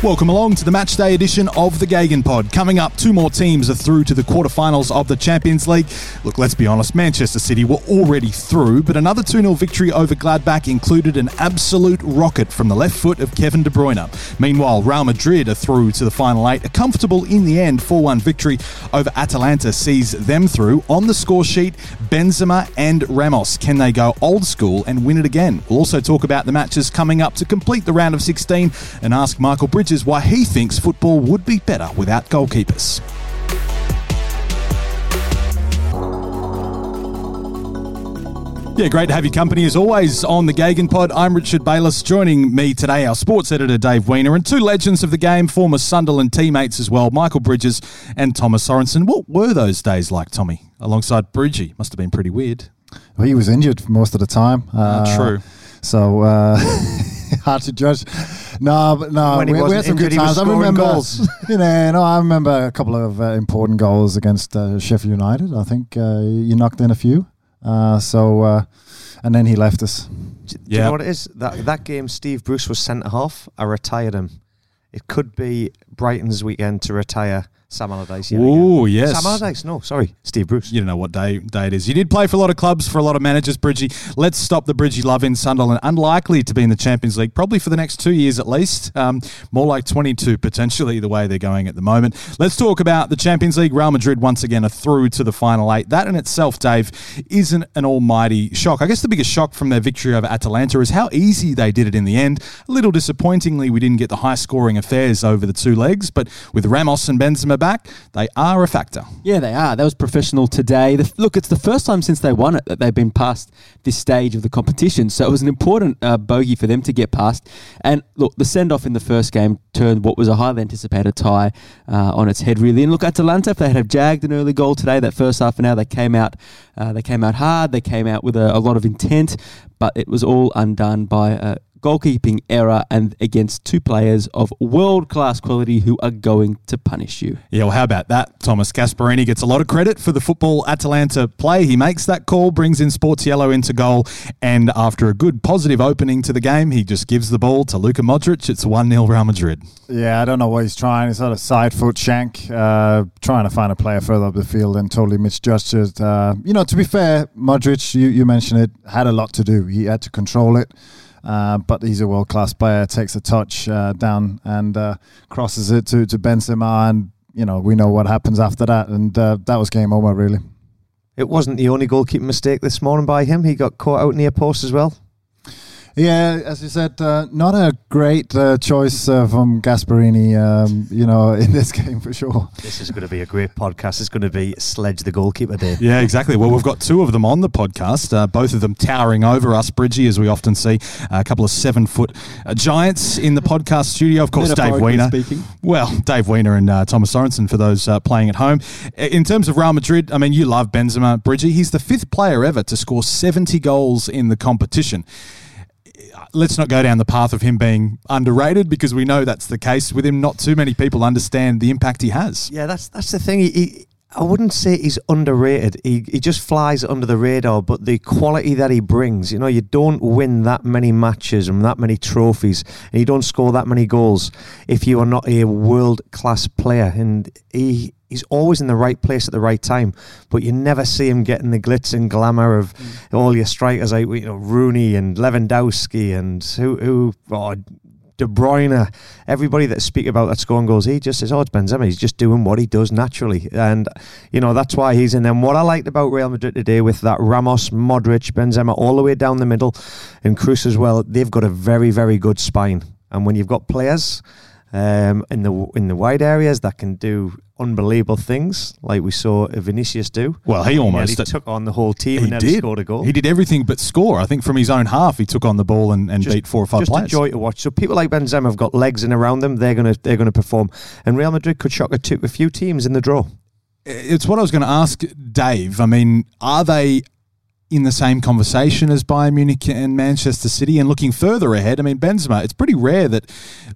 Welcome along to the matchday edition of the GegenPod. Coming up, two more teams are through to the quarterfinals of the Champions League. Look, let's be honest, Manchester City were already through, but another 2 0 victory over Gladbach included an absolute rocket from the left foot of Kevin De Bruyne. Meanwhile, Real Madrid are through to the final eight. A comfortable, in the end, 4 1 victory over Atalanta sees them through. On the score sheet, Benzema and Ramos. Can they go old school and win it again? We'll also talk about the matches coming up to complete the round of 16 and ask Michael Bridges why he thinks football would be better without goalkeepers. Yeah, great to have your company as always on the GegenPod. I'm Richard Bayliss. Joining me today, our sports editor Dave Weiner, and two legends of the game, former Sunderland teammates as well, Michael Bridges and Thomas Sorensen. What were those days like, Tommy, alongside Bridgie? Must have been pretty weird. Well, he was injured most of the time. Uh, true. So uh, hard to judge. No, but no, When we, we had some good injured, he was times. I remember, goals. you know, no, I remember a couple of uh, important goals against uh, Sheffield United. I think uh, you knocked in a few. Uh, so, uh, and then he left us. Do you Yeah. know what it is? That that game, Steve Bruce was centre half. I retired him. It could be Brighton's weekend to retire Sam Allardyce. yet again. Ooh, yes. Sam Allardyce. No, sorry, Steve Bruce. You don't know what day day it is. You did play for a lot of clubs, for a lot of managers, Bridgie. Let's stop the Bridgie love in Sunderland. Unlikely to be in the Champions League, probably for the next two years at least. Um, more like 22 potentially, the way they're going at the moment. Let's talk about the Champions League. Real Madrid once again are through to the final eight. That in itself, Dave, isn't an almighty shock. I guess the biggest shock from their victory over Atalanta is how easy they did it in the end. A little disappointingly, we didn't get the high scoring affairs over the two legs, but with Ramos and Benzema back, they are a factor. Yeah, they are. That was professional today. The, look, it's the first time since they won it that they've been past this stage of the competition. So it was an important uh, bogey for them to get past. And look, the send off in the first game turned what was a highly anticipated tie uh, on its head, really. And look, Atalanta, if they had jagged an early goal today, that first half an hour, they came out, uh, they came out hard. They came out with a, a lot of intent, but it was all undone by. Uh, goalkeeping error and against two players of world class quality who are going to punish you. Yeah, well, how about that? Thomas Gasperini gets a lot of credit for the football Atalanta play. He makes that call, brings in Sportiello into goal, and after a good positive opening to the game, he just gives the ball to Luka Modric. It's 1 0 Real Madrid. Yeah, I don't know what he's trying. He's had a side foot shank, uh, trying to find a player further up the field and totally misjudged it. Uh, you know, to be fair, Modric, you, you mentioned it, had a lot to do. He had to control it. Uh, but he's a world class player. Takes a touch uh, down and uh, crosses it to to Benzema, and you know we know what happens after that. And uh, that was game over, really. It wasn't the only goalkeeping mistake this morning by him. He got caught out near post as well. Yeah, as you said, uh, not a great uh, choice uh, from Gasperini. Um, you know, in this game for sure. This is going to be a great podcast. It's going to be Sledge the Goalkeeper Day. Yeah, exactly. Well, we've got two of them on the podcast, uh, both of them towering over us, Bridgie, as we often see. a couple of seven foot uh, giants in the podcast studio. Of course, Dave Metaphorically Weiner. speaking. Well, Dave Weiner and uh, Thomas Sorensen for those uh, playing at home. In terms of Real Madrid, I mean, you love Benzema, Bridgie. He's the fifth player ever to score 70 goals in the competition. Let's not go down the path of him being underrated because we know that's the case with him. Not too many people understand the impact he has. Yeah, that's that's the thing. He, he, I wouldn't say he's underrated. He he just flies under the radar. But the quality that he brings, you know, you don't win that many matches and that many trophies, and you don't score that many goals if you are not a world class player. And he. He's always in the right place at the right time, but you never see him getting the glitz and glamour of mm. all your strikers like you know Rooney and Lewandowski and who who oh, De Bruyne, everybody that speak about that scoring goals, he just says, "Oh, it's Benzema. He's just doing what he does naturally," and you know that's why he's in them. What I liked about Real Madrid today with that Ramos, Modric, Benzema, all the way down the middle, and Kroos as well, they've got a very, very good spine. And when you've got players um, in the in the wide areas that can do unbelievable things, like we saw Vinicius do. Well, he almost he took on the whole team he and did. scored a goal. He did everything but score. I think from his own half, he took on the ball and, and Just- beat four or five just players. a joy to watch. So people like Benzema have got legs in around them. They're gonna they're gonna perform, and Real Madrid could shock a, two, a few teams in the draw. It's what I was going to ask Dave. I mean, are they in the same conversation as Bayern Munich and Manchester City? And looking further ahead, I mean, Benzema, it's pretty rare that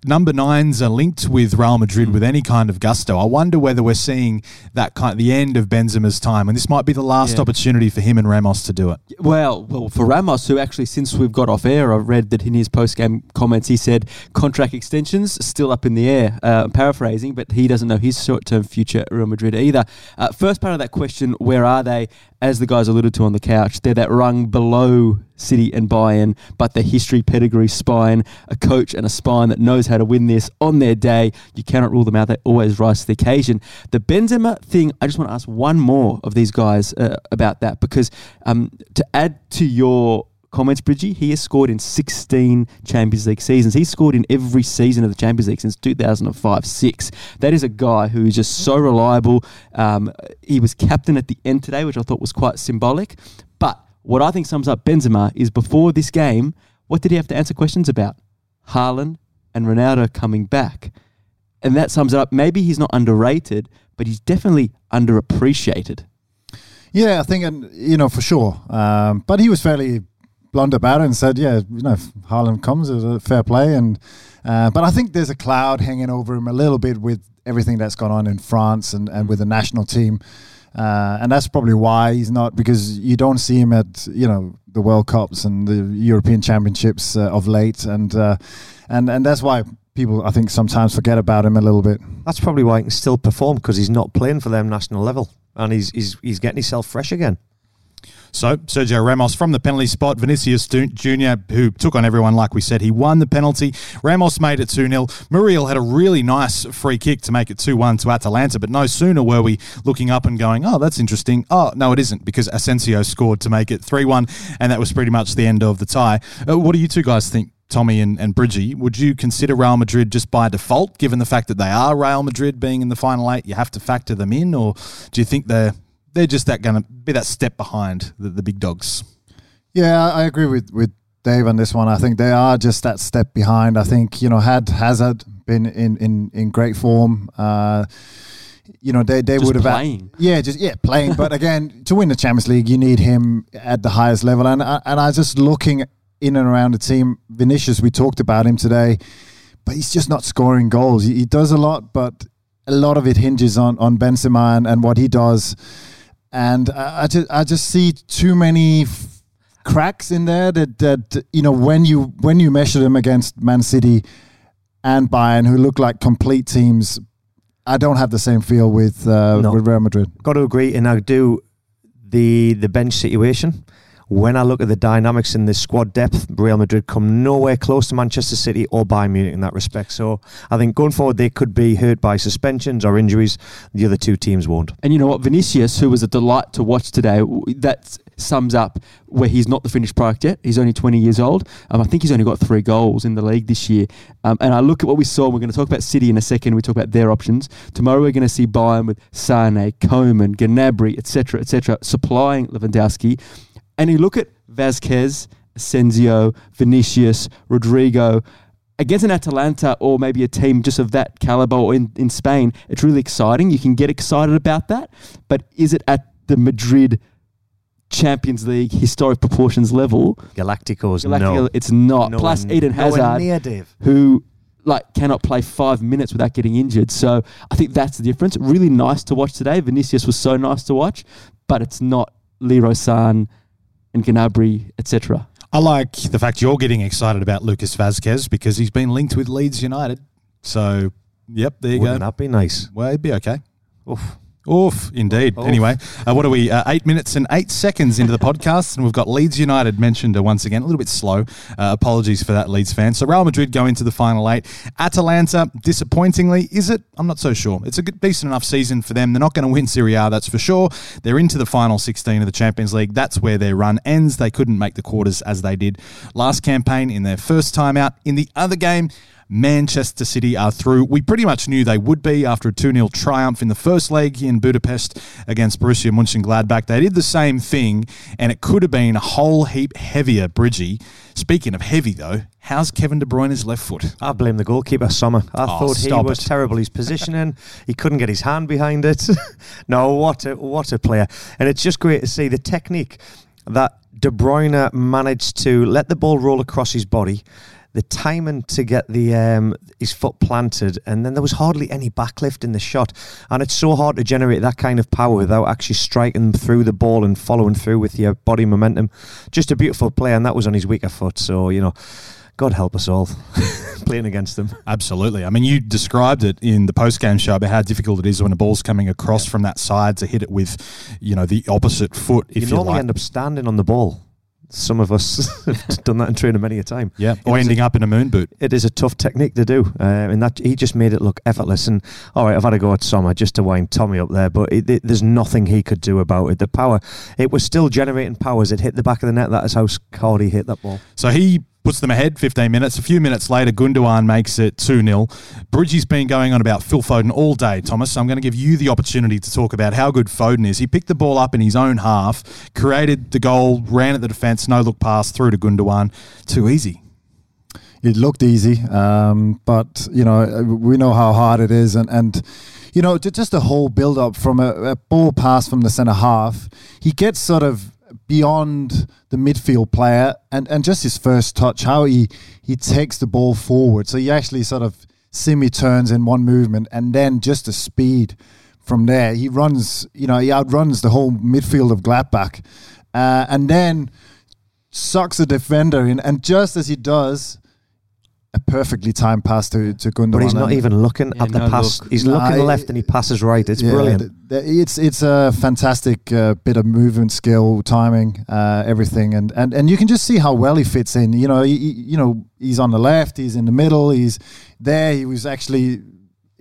number nines are linked with Real Madrid with any kind of gusto. I wonder whether we're seeing that kind the end of Benzema's time, and this might be the last Yeah. opportunity for him and Ramos to do it. Well, well, for Ramos, who actually, since we've got off air, I've read that in his post game comments, he said contract extensions still up in the air. Uh, I'm paraphrasing, but he doesn't know his short term future at Real Madrid either. Uh, first part of that question, where are they? As the guys alluded to on the couch, they're that rung below City and Bayern, but the history, pedigree, spine, a coach and a spine that knows how to win this on their day. You cannot rule them out. They always rise to the occasion. The Benzema thing, I just want to ask one more of these guys uh, about that because um, to add to your comments, Bridgie, he has scored in 16 Champions League seasons. He's scored in every season of the Champions League since 2005 6. That is a guy who is just so reliable. Um, he was captain at the end today, which I thought was quite symbolic. But what I think sums up Benzema is before this game, what did he have to answer questions about? Haaland and Ronaldo coming back. And that sums it up. Maybe he's not underrated, but he's definitely underappreciated. Yeah, I think, and you know, for sure. Um, but he was fairly blunt about it and said, "Yeah, you know, if Haaland comes, it's a fair play." And uh, but I think there's a cloud hanging over him a little bit with everything that's gone on in France and, and with the national team, uh, and that's probably why he's not because you don't see him at you know the World Cups and the European Championships uh, of late, and uh, and and that's why people I think sometimes forget about him a little bit. That's probably why he can still perform because he's not playing for them national level, and he's he's he's getting himself fresh again. So Sergio Ramos from the penalty spot, Vinicius Jr., who took on everyone, like we said, he won the penalty. Ramos made it 2 0. Muriel had a really nice free kick to make it 2 1 to Atalanta, but no sooner were we looking up and going, oh, that's interesting. Oh, no, it isn't, because Asensio scored to make it 3 1, and that was pretty much the end of the tie. Uh, what do you two guys think? Tommy and, and Bridgie, would you consider Real Madrid just by default, given the fact that they are Real Madrid being in the final eight? You have to factor them in, or do you think they're they're just that going to be that step behind the, the big dogs? Yeah, I agree with with Dave on this one. I think they are just that step behind. I think you know had Hazard been in in in great form. Uh, you know they, they Just would have playing. yeah just yeah playing but again to win the Champions League you need him at the highest level and I- and I was just looking in and around the team Vinicius we talked about him today but he's just not scoring goals he, he does a lot but a lot of it hinges on on Benzema and, and what he does and I, I just I just see too many f- cracks in there that that you know when you when you measure them against Man City and Bayern who look like complete teams I don't have the same feel with uh, No. with Real Madrid Got to agree, and I do the the bench situation. When I look at the dynamics in the squad depth, Real Madrid come nowhere close to Manchester City or Bayern Munich in that respect. So I think going forward, they could be hurt by suspensions or injuries. The other two teams won't. And you know what? Vinicius, who was a delight to watch today, that sums up where he's not the finished product yet. He's only 20 years old. Um, I think he's only got three goals in the league this year. Um, and I look at what we saw. We're going to talk about City in a second. We talk about their options. Tomorrow we're going to see Bayern with Sane, Coman, Gnabry, etc., etc., supplying Lewandowski. And you look at Vasquez, Asensio, Vinicius, Rodrygo against an Atalanta or maybe a team just of that caliber or in, in Spain, it's really exciting. You can get excited about that. But is it at the Madrid Champions League historic proportions level? Galacticos, Galactica, no. It's not. No Plus one- Eden Hazard, Dave. who like cannot play five minutes without getting injured. So I think that's the difference. Really nice to watch today. Vinicius was so nice to watch, but it's not Leroy Sane and Gnabry, etc. I like the fact you're getting excited about Lucas Vasquez because he's been linked with Leeds United. So, yep, there you go. Wouldn't go. that be nice? Well, it'd be okay. Oof. Oof, indeed. Oof. Anyway, uh, what are we? Uh, eight minutes and eight seconds into the podcast, and we've got Leeds United mentioned uh, once again. A little bit slow. Uh, apologies for that, Leeds fans. So Real Madrid go into the final eight. Atalanta, disappointingly, is it? I'm not so sure. It's a good, decent enough season for them. They're not going to win Serie A, that's for sure. They're into the final 16 of the Champions League. That's where their run ends. They couldn't make the quarters as they did last campaign in their first time out. In the other game, Manchester City are through. We pretty much knew they would be after a 2 0 triumph in the first leg in Budapest against Borussia Mönchengladbach. They did the same thing, and it could have been a whole heap heavier, Bridgie. Speaking of heavy, though, how's Kevin De Bruyne's left foot? I blame the goalkeeper, Sommer. I Oh, thought he was it. terrible. His positioning, he couldn't get his hand behind it. no, what a what a player! And it's just great to see the technique that De Bruyne managed to let the ball roll across his body. The timing to get the um, his foot planted, and then there was hardly any backlift in the shot. And it's so hard to generate that kind of power without actually striking through the ball and following through with your body momentum. Just a beautiful play, and that was on his weaker foot. So you know, God help us all playing against them. Absolutely. I mean, you described it in the post-game show about how difficult it is when a ball's coming across from that side to hit it with, you know, the opposite foot. If you you, normally like. end up standing on the ball. Some of us have done that in training many a time. yeah, or is a- ending up in a moon boot. It is a tough technique to do, uh, and that he just made it look effortless. And all right, I've had a go at Sommer just to wind Tommy up there, but it, it, there's nothing he could do about it. The power, it was still generating power as it hit the back of the net. That is how hard he hit that ball. So he puts them ahead 15 minutes. A few minutes later, Gundogan makes it 2 0. Bridgie's been going on about Phil Foden all day, Thomas. So I'm going to give you the opportunity to talk about how good Foden is. He picked the ball up in his own half, created the goal, ran at the defence, no look pass through to Gundogan. Too easy. it looked easy, um, but you know we know how hard it is, and and you know just the whole build up from a, a ball pass from the centre half, he gets sort of beyond the midfield player, and and just his first touch, how he he takes the ball forward, so he actually sort of semi turns in one movement, and then just the speed from there, he runs, you know, he outruns the whole midfield of Gladbach, uh, and then sucks a defender in, and just as he does, a perfectly timed pass to to Gundogan. But he's not even looking Yeah, at the no pass. look. He's Nah, looking it- left and he passes right. It's Yeah, brilliant. th- th- it's it's a fantastic uh, bit of movement skill, timing, uh, everything, and, and and you can just see how well he fits in. You know, he, he- you know, he's on the left, he's in the middle, he's there. He was actually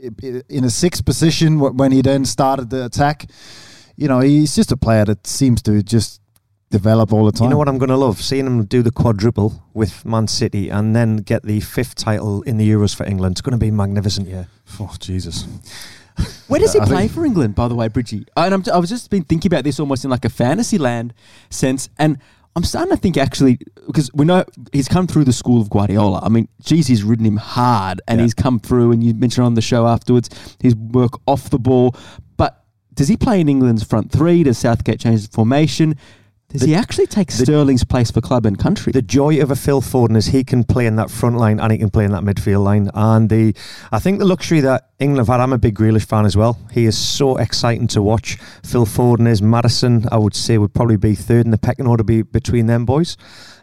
i- i- in a sixth position when he then started the attack. You know, he's just a player that seems to just develop all the time. You know what I'm going to love? Seeing him do the quadruple with Man City and then get the fifth title in the Euros for England. It's going to be magnificent, yeah. Oh, Jesus. Where does he I play for England, by the way, Bridgie? And I'm, I was just been thinking about this almost in like a fantasy land sense, and I'm starting to think actually because we know he's come through the school of Guardiola. I mean, geez, he's ridden him hard, and Yeah. he's come through. And you mentioned on the show afterwards his work off the ball. But does he play in England's front three? Does Southgate change his formation? Does The- he actually take Sterling's place for club and country? The joy of a Phil Foden is he can play in that front line and he can play in that midfield line. And the, I think the luxury that England have had, I'm a big Grealish fan as well. He is so exciting to watch. Phil Foden is Maddison, I would say, would probably be third in the pecking order be between them boys.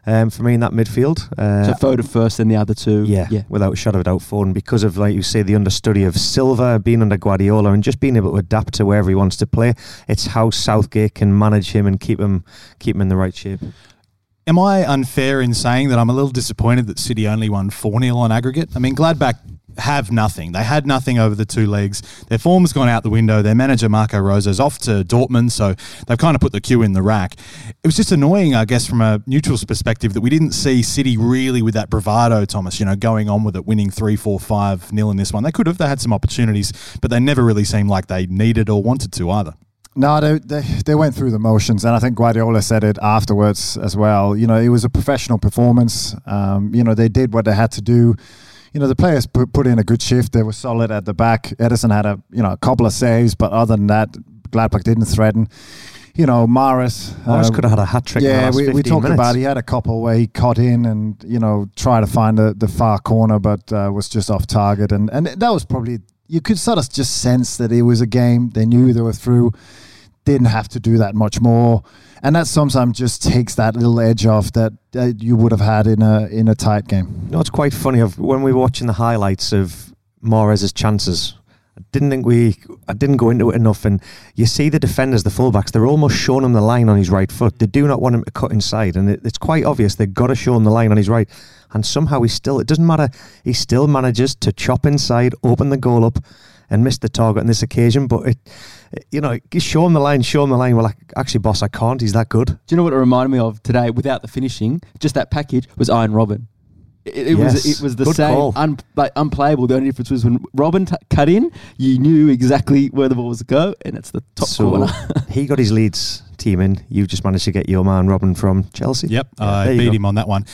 Um, for me in that midfield. Uh, so Foden first, then the other two. Yeah, yeah. without a shadow of a doubt, Foden, because of, like you say, the understudy of Silva, being under Guardiola, and just being able to adapt to wherever he wants to play. It's how Southgate can manage him and keep him keep him in the right shape. Am I unfair in saying that I'm a little disappointed that City only won 4 0 on aggregate? I mean, Gladbach have nothing. They had nothing over the two legs. Their form's gone out the window. Their manager, Marco Rose's off to Dortmund, so they've kind of put the queue in the rack. It was just annoying, I guess, from a neutral's perspective, that we didn't see City really with that bravado, Thomas, you know, going on with it, winning 3 4 5 nil in this one. They could have, they had some opportunities, but they never really seemed like they needed or wanted to either. No, they, they they went through the motions, and I think Guardiola said it afterwards as well. You know, it was a professional performance. Um, you know, they did what they had to do. You know, the players put, put in a good shift. They were solid at the back. Ederson had a you know a couple of saves, but other than that, Gladbach didn't threaten. You know, Mahrez. Mahrez uh, could have had a hat trick. yeah, we, we 15 talked minutes. about. He had a couple where he cut in and you know tried to find the, the far corner, but uh, was just off target, and and that was probably you could sort of just sense that it was a game. They knew they were through. Didn't have to do that much more, and that sometimes just takes that little edge off that uh, you would have had in a in a tight game. No, it's quite funny. Of when we were watching the highlights of Mahrez' chances, I didn't think we, I didn't go into it enough. And you see the defenders, the fullbacks, they're almost showing him the line on his right foot. They do not want him to cut inside, and it, it's quite obvious they've got to show him the line on his right. And somehow he still, it doesn't matter. He still manages to chop inside, open the goal up, and missed the target on this occasion. But it, you know, you show him the line, show him the line. Well, like, actually, boss, I can't. He's that good. Do you know what it reminded me of today without the finishing? Just that package was Arjen Robben. It, it was it was the Good same, un, like unplayable. The only difference was when Robben t- cut in, you knew exactly where the ball was to go, and it's the top so corner. he got his Leeds team in. You just managed to get your man Robben from Chelsea. Yep, Yeah, I beat go. him on that one.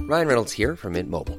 Ryan Reynolds here from Mint Mobile.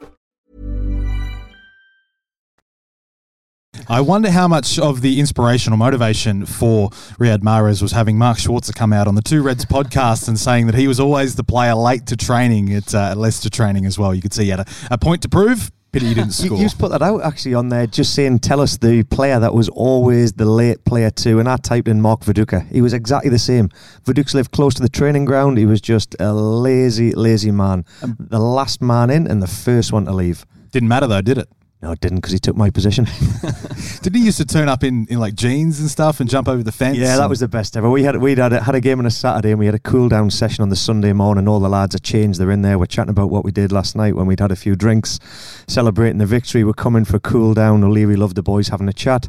I wonder how much of the inspirational motivation for Riyad Mahrez was having Mark Schwarzer come out on the Two Reds podcast and saying that he was always the player late to training at uh, Leicester training as well. You could see he had a, a point to prove. Pity he didn't You, score. you just put that out actually on there, just saying, tell us the player that was always the late player too. And I typed in Mark Viduka. He was exactly the same. Viduka lived close to the training ground. He was just a lazy, lazy man. the last man in and the first one to leave. Didn't matter though, did it? No, it didn't because he took my position. Didn't he used to turn up in, in like jeans and stuff and jump over the fence? Yeah, that and- was the best ever. We had we had a, had a game on a Saturday and we had a cool down session on the Sunday morning. All the lads are changed. They're in there. We're chatting about what we did last night when we'd had a few drinks, celebrating the victory. We're coming for a cool down. O'Leary loved the boys having a chat.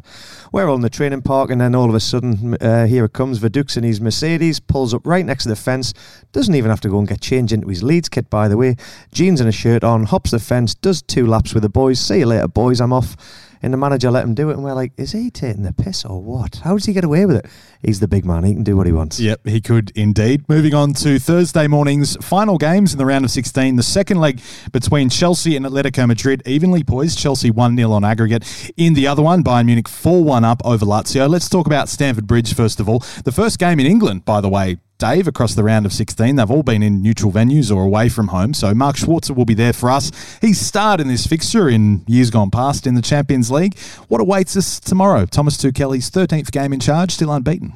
We're all in the training park and then all of a sudden, uh, here it comes. Viduka's in his Mercedes, pulls up right next to the fence. Doesn't even have to go and get changed into his Leeds kit, by the way. Jeans and a shirt on, hops the fence, does two laps with the boys. See you later, boys. I'm off. And the manager let him do it, and we're like, is he taking the piss or what? How does he get away with it? He's the big man. He can do what he wants. Yep, he could indeed. Moving on to Thursday morning's final games in the round of 16. The second leg between Chelsea and Atletico Madrid, evenly poised. Chelsea 1 0 on aggregate. In the other one, Bayern Munich 4 1 up over Lazio. Let's talk about Stamford Bridge first of all. The first game in England, by the way. Dave, across the round of 16. They've all been in neutral venues or away from home. So Mark Schwarzer will be there for us. He's starred in this fixture in years gone past in the Champions League. What awaits us tomorrow? Thomas Tuchel's 13th game in charge, still unbeaten.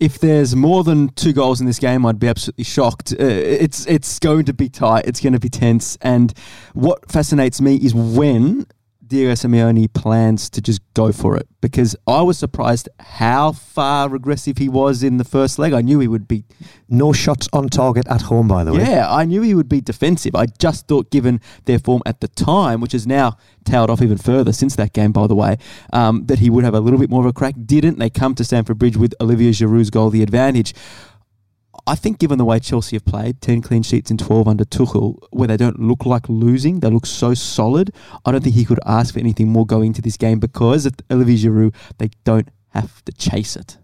if there's more than two goals in this game, I'd be absolutely shocked. Uh, it's it's going to be tight. It's going to be tense. And what fascinates me is when Diego Simeone plans to just go for it. Because I was surprised how far regressive he was in the first leg. I knew he would be No shots on target at home, by the way. yeah, I knew he would be defensive. I just thought, given their form at the time, which has now tailed off even further since that game, by the way, um, that he would have a little bit more of a crack. Didn't they come to Stamford Bridge with Olivier Giroud's goal the advantage? I think, given the way Chelsea have played, 10 clean sheets in 12 under Tuchel, where they don't look like losing, they look so solid. I don't think he could ask for anything more going into this game because at Olivier Giroud, they don't have to chase it.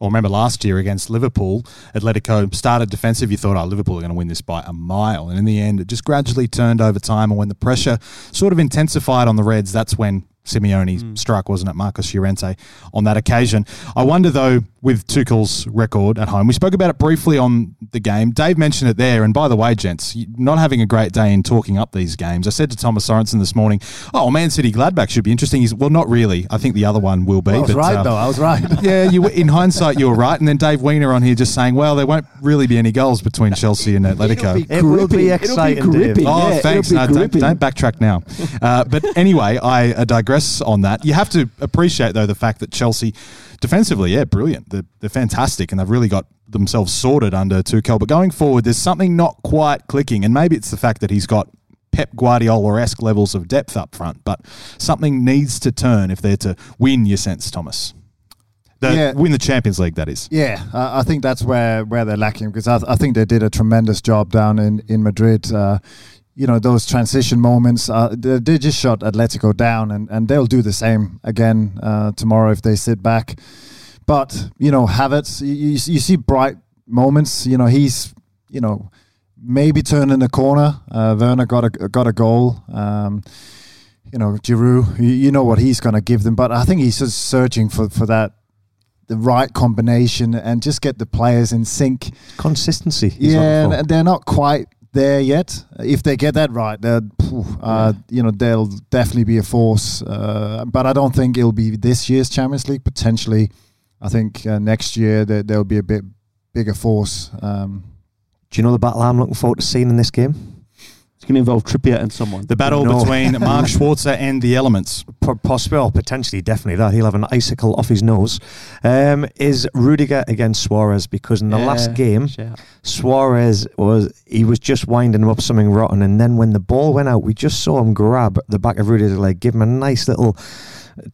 Well, remember last year against Liverpool, Atletico started defensive. You thought, oh, Liverpool are going to win this by a mile. And in the end, it just gradually turned over time. And when the pressure sort of intensified on the Reds, that's when Simeone struck, wasn't it? Marcos Llorente on that occasion. I wonder, though, with Tuchel's record at home, we spoke about it briefly on the game. Dave mentioned it there. And by the way, gents, not having a great day in talking up these games. I said to Thomas Sorensen this morning, oh, Man City Gladbach should be interesting. He's, well, not really. I think the other one will be. I was but, right uh, though. I was right. yeah, you in hindsight you were right, and then Dave Weiner on here just saying, "Well, there won't really be any goals between Chelsea and Atletico." It will be exciting, Dave. Oh, Yeah, thanks. it'll No, don't, don't backtrack now. Uh, but anyway, I uh, digress on that. You have to appreciate, though, the fact that Chelsea, defensively, yeah, brilliant. They're, they're fantastic, and they've really got themselves sorted under Tuchel. But going forward, there's something not quite clicking, and maybe it's the fact that he's got Pep Guardiola esque levels of depth up front, but something needs to turn if they're to win, your sense, Thomas. The, Yeah. Win the Champions League, that is. Yeah, I I think that's where, where they're lacking because I, I think they did a tremendous job down in in Madrid. Uh, you know those transition moments. Uh, they, just shot Atletico down, and, and they'll do the same again uh, tomorrow if they sit back. But you know, Havertz, you, you, you see bright moments. You know, he's you know maybe turning the corner. Uh, Werner got a got a goal. Um, you know, Giroud, you, you know what he's going to give them, but I think he's just searching for for that the right combination and just get the players in sync. Consistency. yeah, and they're not quite there yet. If they get that right, uh, you know, they'll definitely be a force. Uh, but I don't think it'll be this year's Champions League. Potentially, I think uh, next year they, they'll be a bit bigger force. Um, Do you know the battle I'm looking forward to seeing in this game? It's going to involve Trippier and someone. The battle No. between Mark Schwarzer and the Elements. po- possibly, or potentially, definitely that he'll have an icicle off his nose. Um, is Rudiger against Suarez because in the Yeah, last game, shout. Suarez was he was just winding him up something rotten, and then when the ball went out, we just saw him grab the back of Rudiger's leg, give him a nice little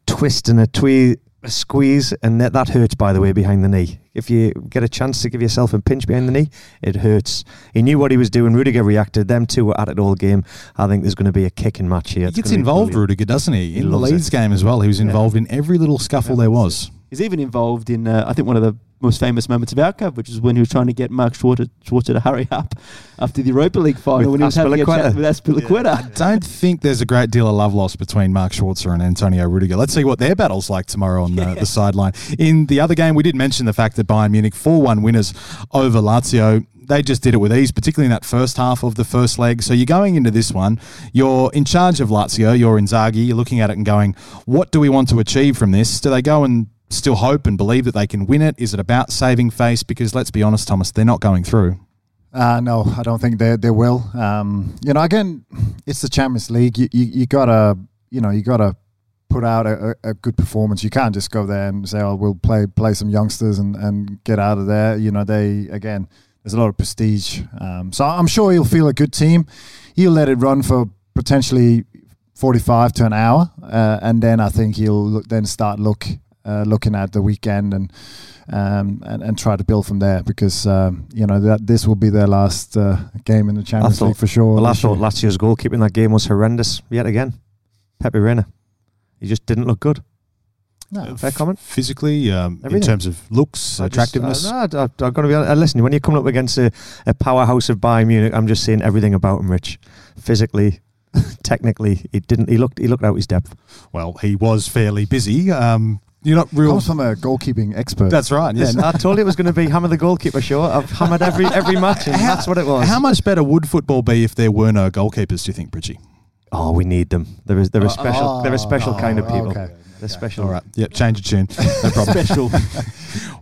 twist and a twee a squeeze, and that, that hurts by the way behind the knee. If you get a chance to give yourself a pinch behind the knee, it hurts. He knew what he was doing. Rudiger reacted. Them two were at it all game. I think there's going to be a kicking match here. He It's gets involved. Rudiger, doesn't he? He In the Leeds it. game as well. He was Yeah. involved in every little scuffle there was. He's even involved in, uh, I think, one of the most famous moments of our cup, which is when he was trying to get Mark Schwarzer, Schwarzer to hurry up after the Europa League final With when he was having a chat with Azpilicueta. Don't think there's a great deal of love lost between Mark Schwarzer and Antonio Rudiger. Let's see what their battle's like tomorrow on the, the sideline. In the other game, we did mention the fact that Bayern Munich 4 1 winners over Lazio. They just did it with ease, particularly in that first half of the first leg. So you're going into this one, you're in charge of Lazio, you're in Inzaghi, you're looking at it and going, what do we want to achieve from this? Do they go and still hope and believe that they can win it? Is it about saving face? Because let's be honest, Thomas, they're not going through. Uh, no, I don't think they they will. Um, you know, again, it's the Champions League. You, you you gotta you know you gotta put out a, a good performance. You can't just go there and say, "Oh, we'll play play some youngsters and, and get out of there." You know, they again, there's a lot of prestige. Um, so I'm sure he'll feel a good team. He'll let it run for potentially 45 to an hour, uh, and then I think he'll look, then start look uh, looking at the weekend and um, and, and try to build from there because um, you know that this will be their last uh, game in the Champions thought- League for sure. Well, I this year. thought Lazio's goalkeeping that game was horrendous yet again. Pepe Reina. He just didn't look good. No. Fair comment. Physically, um, in terms of looks, I just- attractiveness. uh, no, I, I've got to be honest. uh, Listen, when you come up against a, a powerhouse of Bayern Munich, I'm just saying everything about him, Rich. Physically, technically, he didn't. He looked. He looked out his depth. well, he was fairly busy. Um, you're not real. comes from a goalkeeping expert. That's right. Yes. Listen, I told you it was going to be hammer the goalkeeper Sure, I've hammered every every match, and How- that's what it was. How much better would football be if there were no goalkeepers? Do you think, Bridgie? Oh, we need them. They're a, they're a special. oh, they're a special kind of oh, people. okay. They're special. All right. Yep. Change of tune. No problem. Special.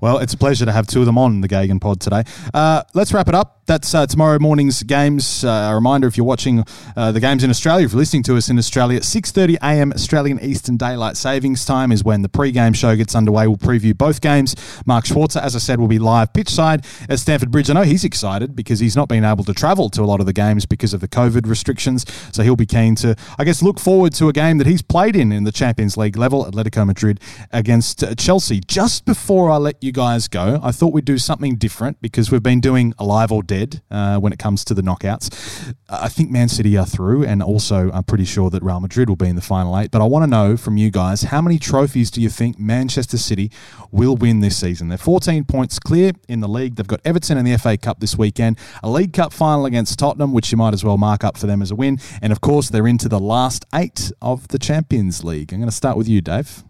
Well, it's a pleasure to have two of them on the GegenPod today. Uh, let's wrap it up. That's uh, tomorrow morning's games. Uh, a reminder: if you're watching uh, the games in Australia, if you're listening to us in Australia, 6:30 a.m. Australian Eastern Daylight Savings Time is when the pre-game show gets underway. We'll preview both games. Mark Schwarzer, as I said, will be live pitch side at Stamford Bridge. I know he's excited because he's not been able to travel to a lot of the games because of the COVID restrictions. So he'll be keen to, I guess, look forward to a game that he's played in in the Champions League level, Atletico Madrid against uh, Chelsea. Just before I let you guys go, I thought we'd do something different because we've been doing alive or dead uh, when it comes to the knockouts. I think Man City are through, and also I'm pretty sure that Real Madrid will be in the final eight. But I want to know from you guys how many trophies do you think Manchester City will win this season? They're 14 points clear in the league. They've got Everton in the FA Cup this weekend, a League Cup final against Tottenham, which you might as well mark up for them as a win. And of course, they're into the last eight of the Champions League. I'm going to start with you, Dave.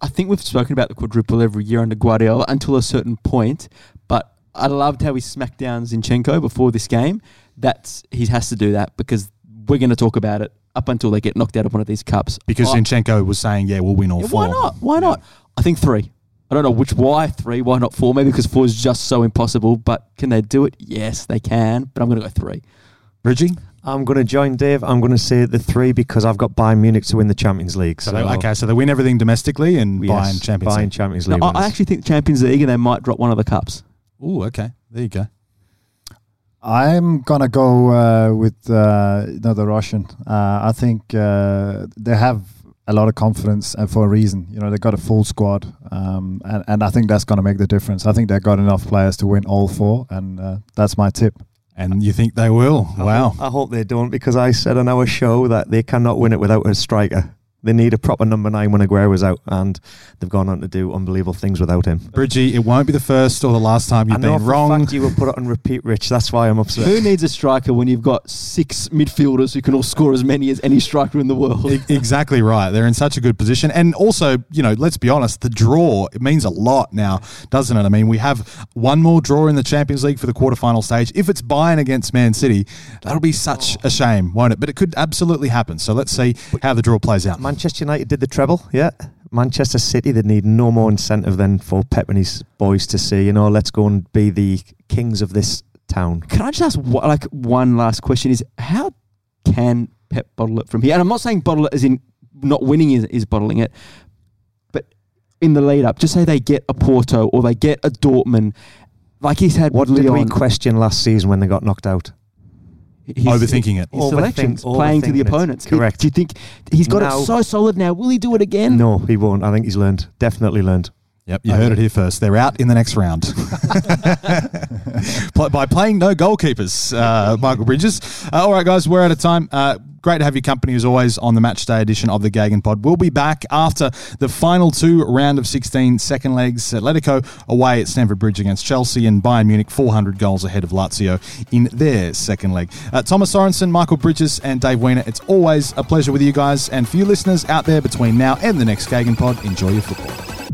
I think we've spoken about the quadruple every year under Guardiola until a certain point, I loved how he smacked down Zinchenko before this game. That's he has to do that because we're going to talk about it up until they get knocked out of one of these cups. Because I- Zinchenko was saying, yeah, we'll win all Yeah, four. why not? Why not? I think three. I don't know which why three, why not four? Maybe because four is just so impossible. But can they do it? Yes, they can. But I'm going to go three. Bridgie? I'm going to join Dave. I'm going to say the three because I've got Bayern Munich to win the Champions League. So, they, okay, so they win everything domestically and yes, Bayern Champions Bayern League. Champions League. I. I actually think Champions League and they might drop one of the cups. Ooh, okay. There you go. I'm gonna go uh, with uh, another Russian. Uh, I think uh, they have a lot of confidence, and for a reason. You know, they got a full squad, um, and and I think that's gonna make the difference. I think they've got enough players to win all four, and uh, that's my tip. And you think they will? I Wow. hope- I hope they don't because I said on our show that they cannot win it without a striker. They need a proper number nine when Aguero's out, and they've gone on to do unbelievable things without him. Bridgie, it won't be the first or the last time you've know been for a wrong. fact you will put it on repeat, Rich. That's why I'm upset. Who needs a striker when you've got six midfielders who can all score as many as any striker in the world? E- exactly right. They're in such a good position. And also, you know, let's be honest, the draw, it means a lot now, doesn't it? I mean, we have one more draw in the Champions League for the quarterfinal stage. If it's Bayern against Man City, that'll be such oh. a shame, won't it? But it could absolutely happen. So let's see how the draw plays out. Manchester United did the treble, yeah. Manchester City, they need no more incentive than for Pep and his boys to say, you know, let's go and be the kings of this town. Can I just ask, wha- like, one last question? Is how can Pep bottle it from here? And I'm not saying bottle it as in not winning is, is bottling it, but in the lead up, just say they get a Porto or they get a Dortmund, like he's had What did we question last season when they got knocked out? His- Overthinking it. His Overthink- selections, playing to the opponents. Correct. Do you think he's got Now- it so solid now? Will he do it again? No, he won't. I think he's learned. Definitely learned. Yep, you heard it here first. They're out in the next round by playing no goalkeepers. Uh, Michael Bridges. Uh, all right, guys, we're out of time. Uh, great to have your company as always on the match day edition of the GegenPod. We'll be back after the final two round of 16 second legs. Atletico away at Stamford Bridge against Chelsea and Bayern Munich 400 goals ahead of Lazio in their second leg. Uh, Thomas Sorensen, Michael Bridges, and Dave Weiner. It's always a pleasure with you guys. And for you listeners out there between now and the next GegenPod, enjoy your football.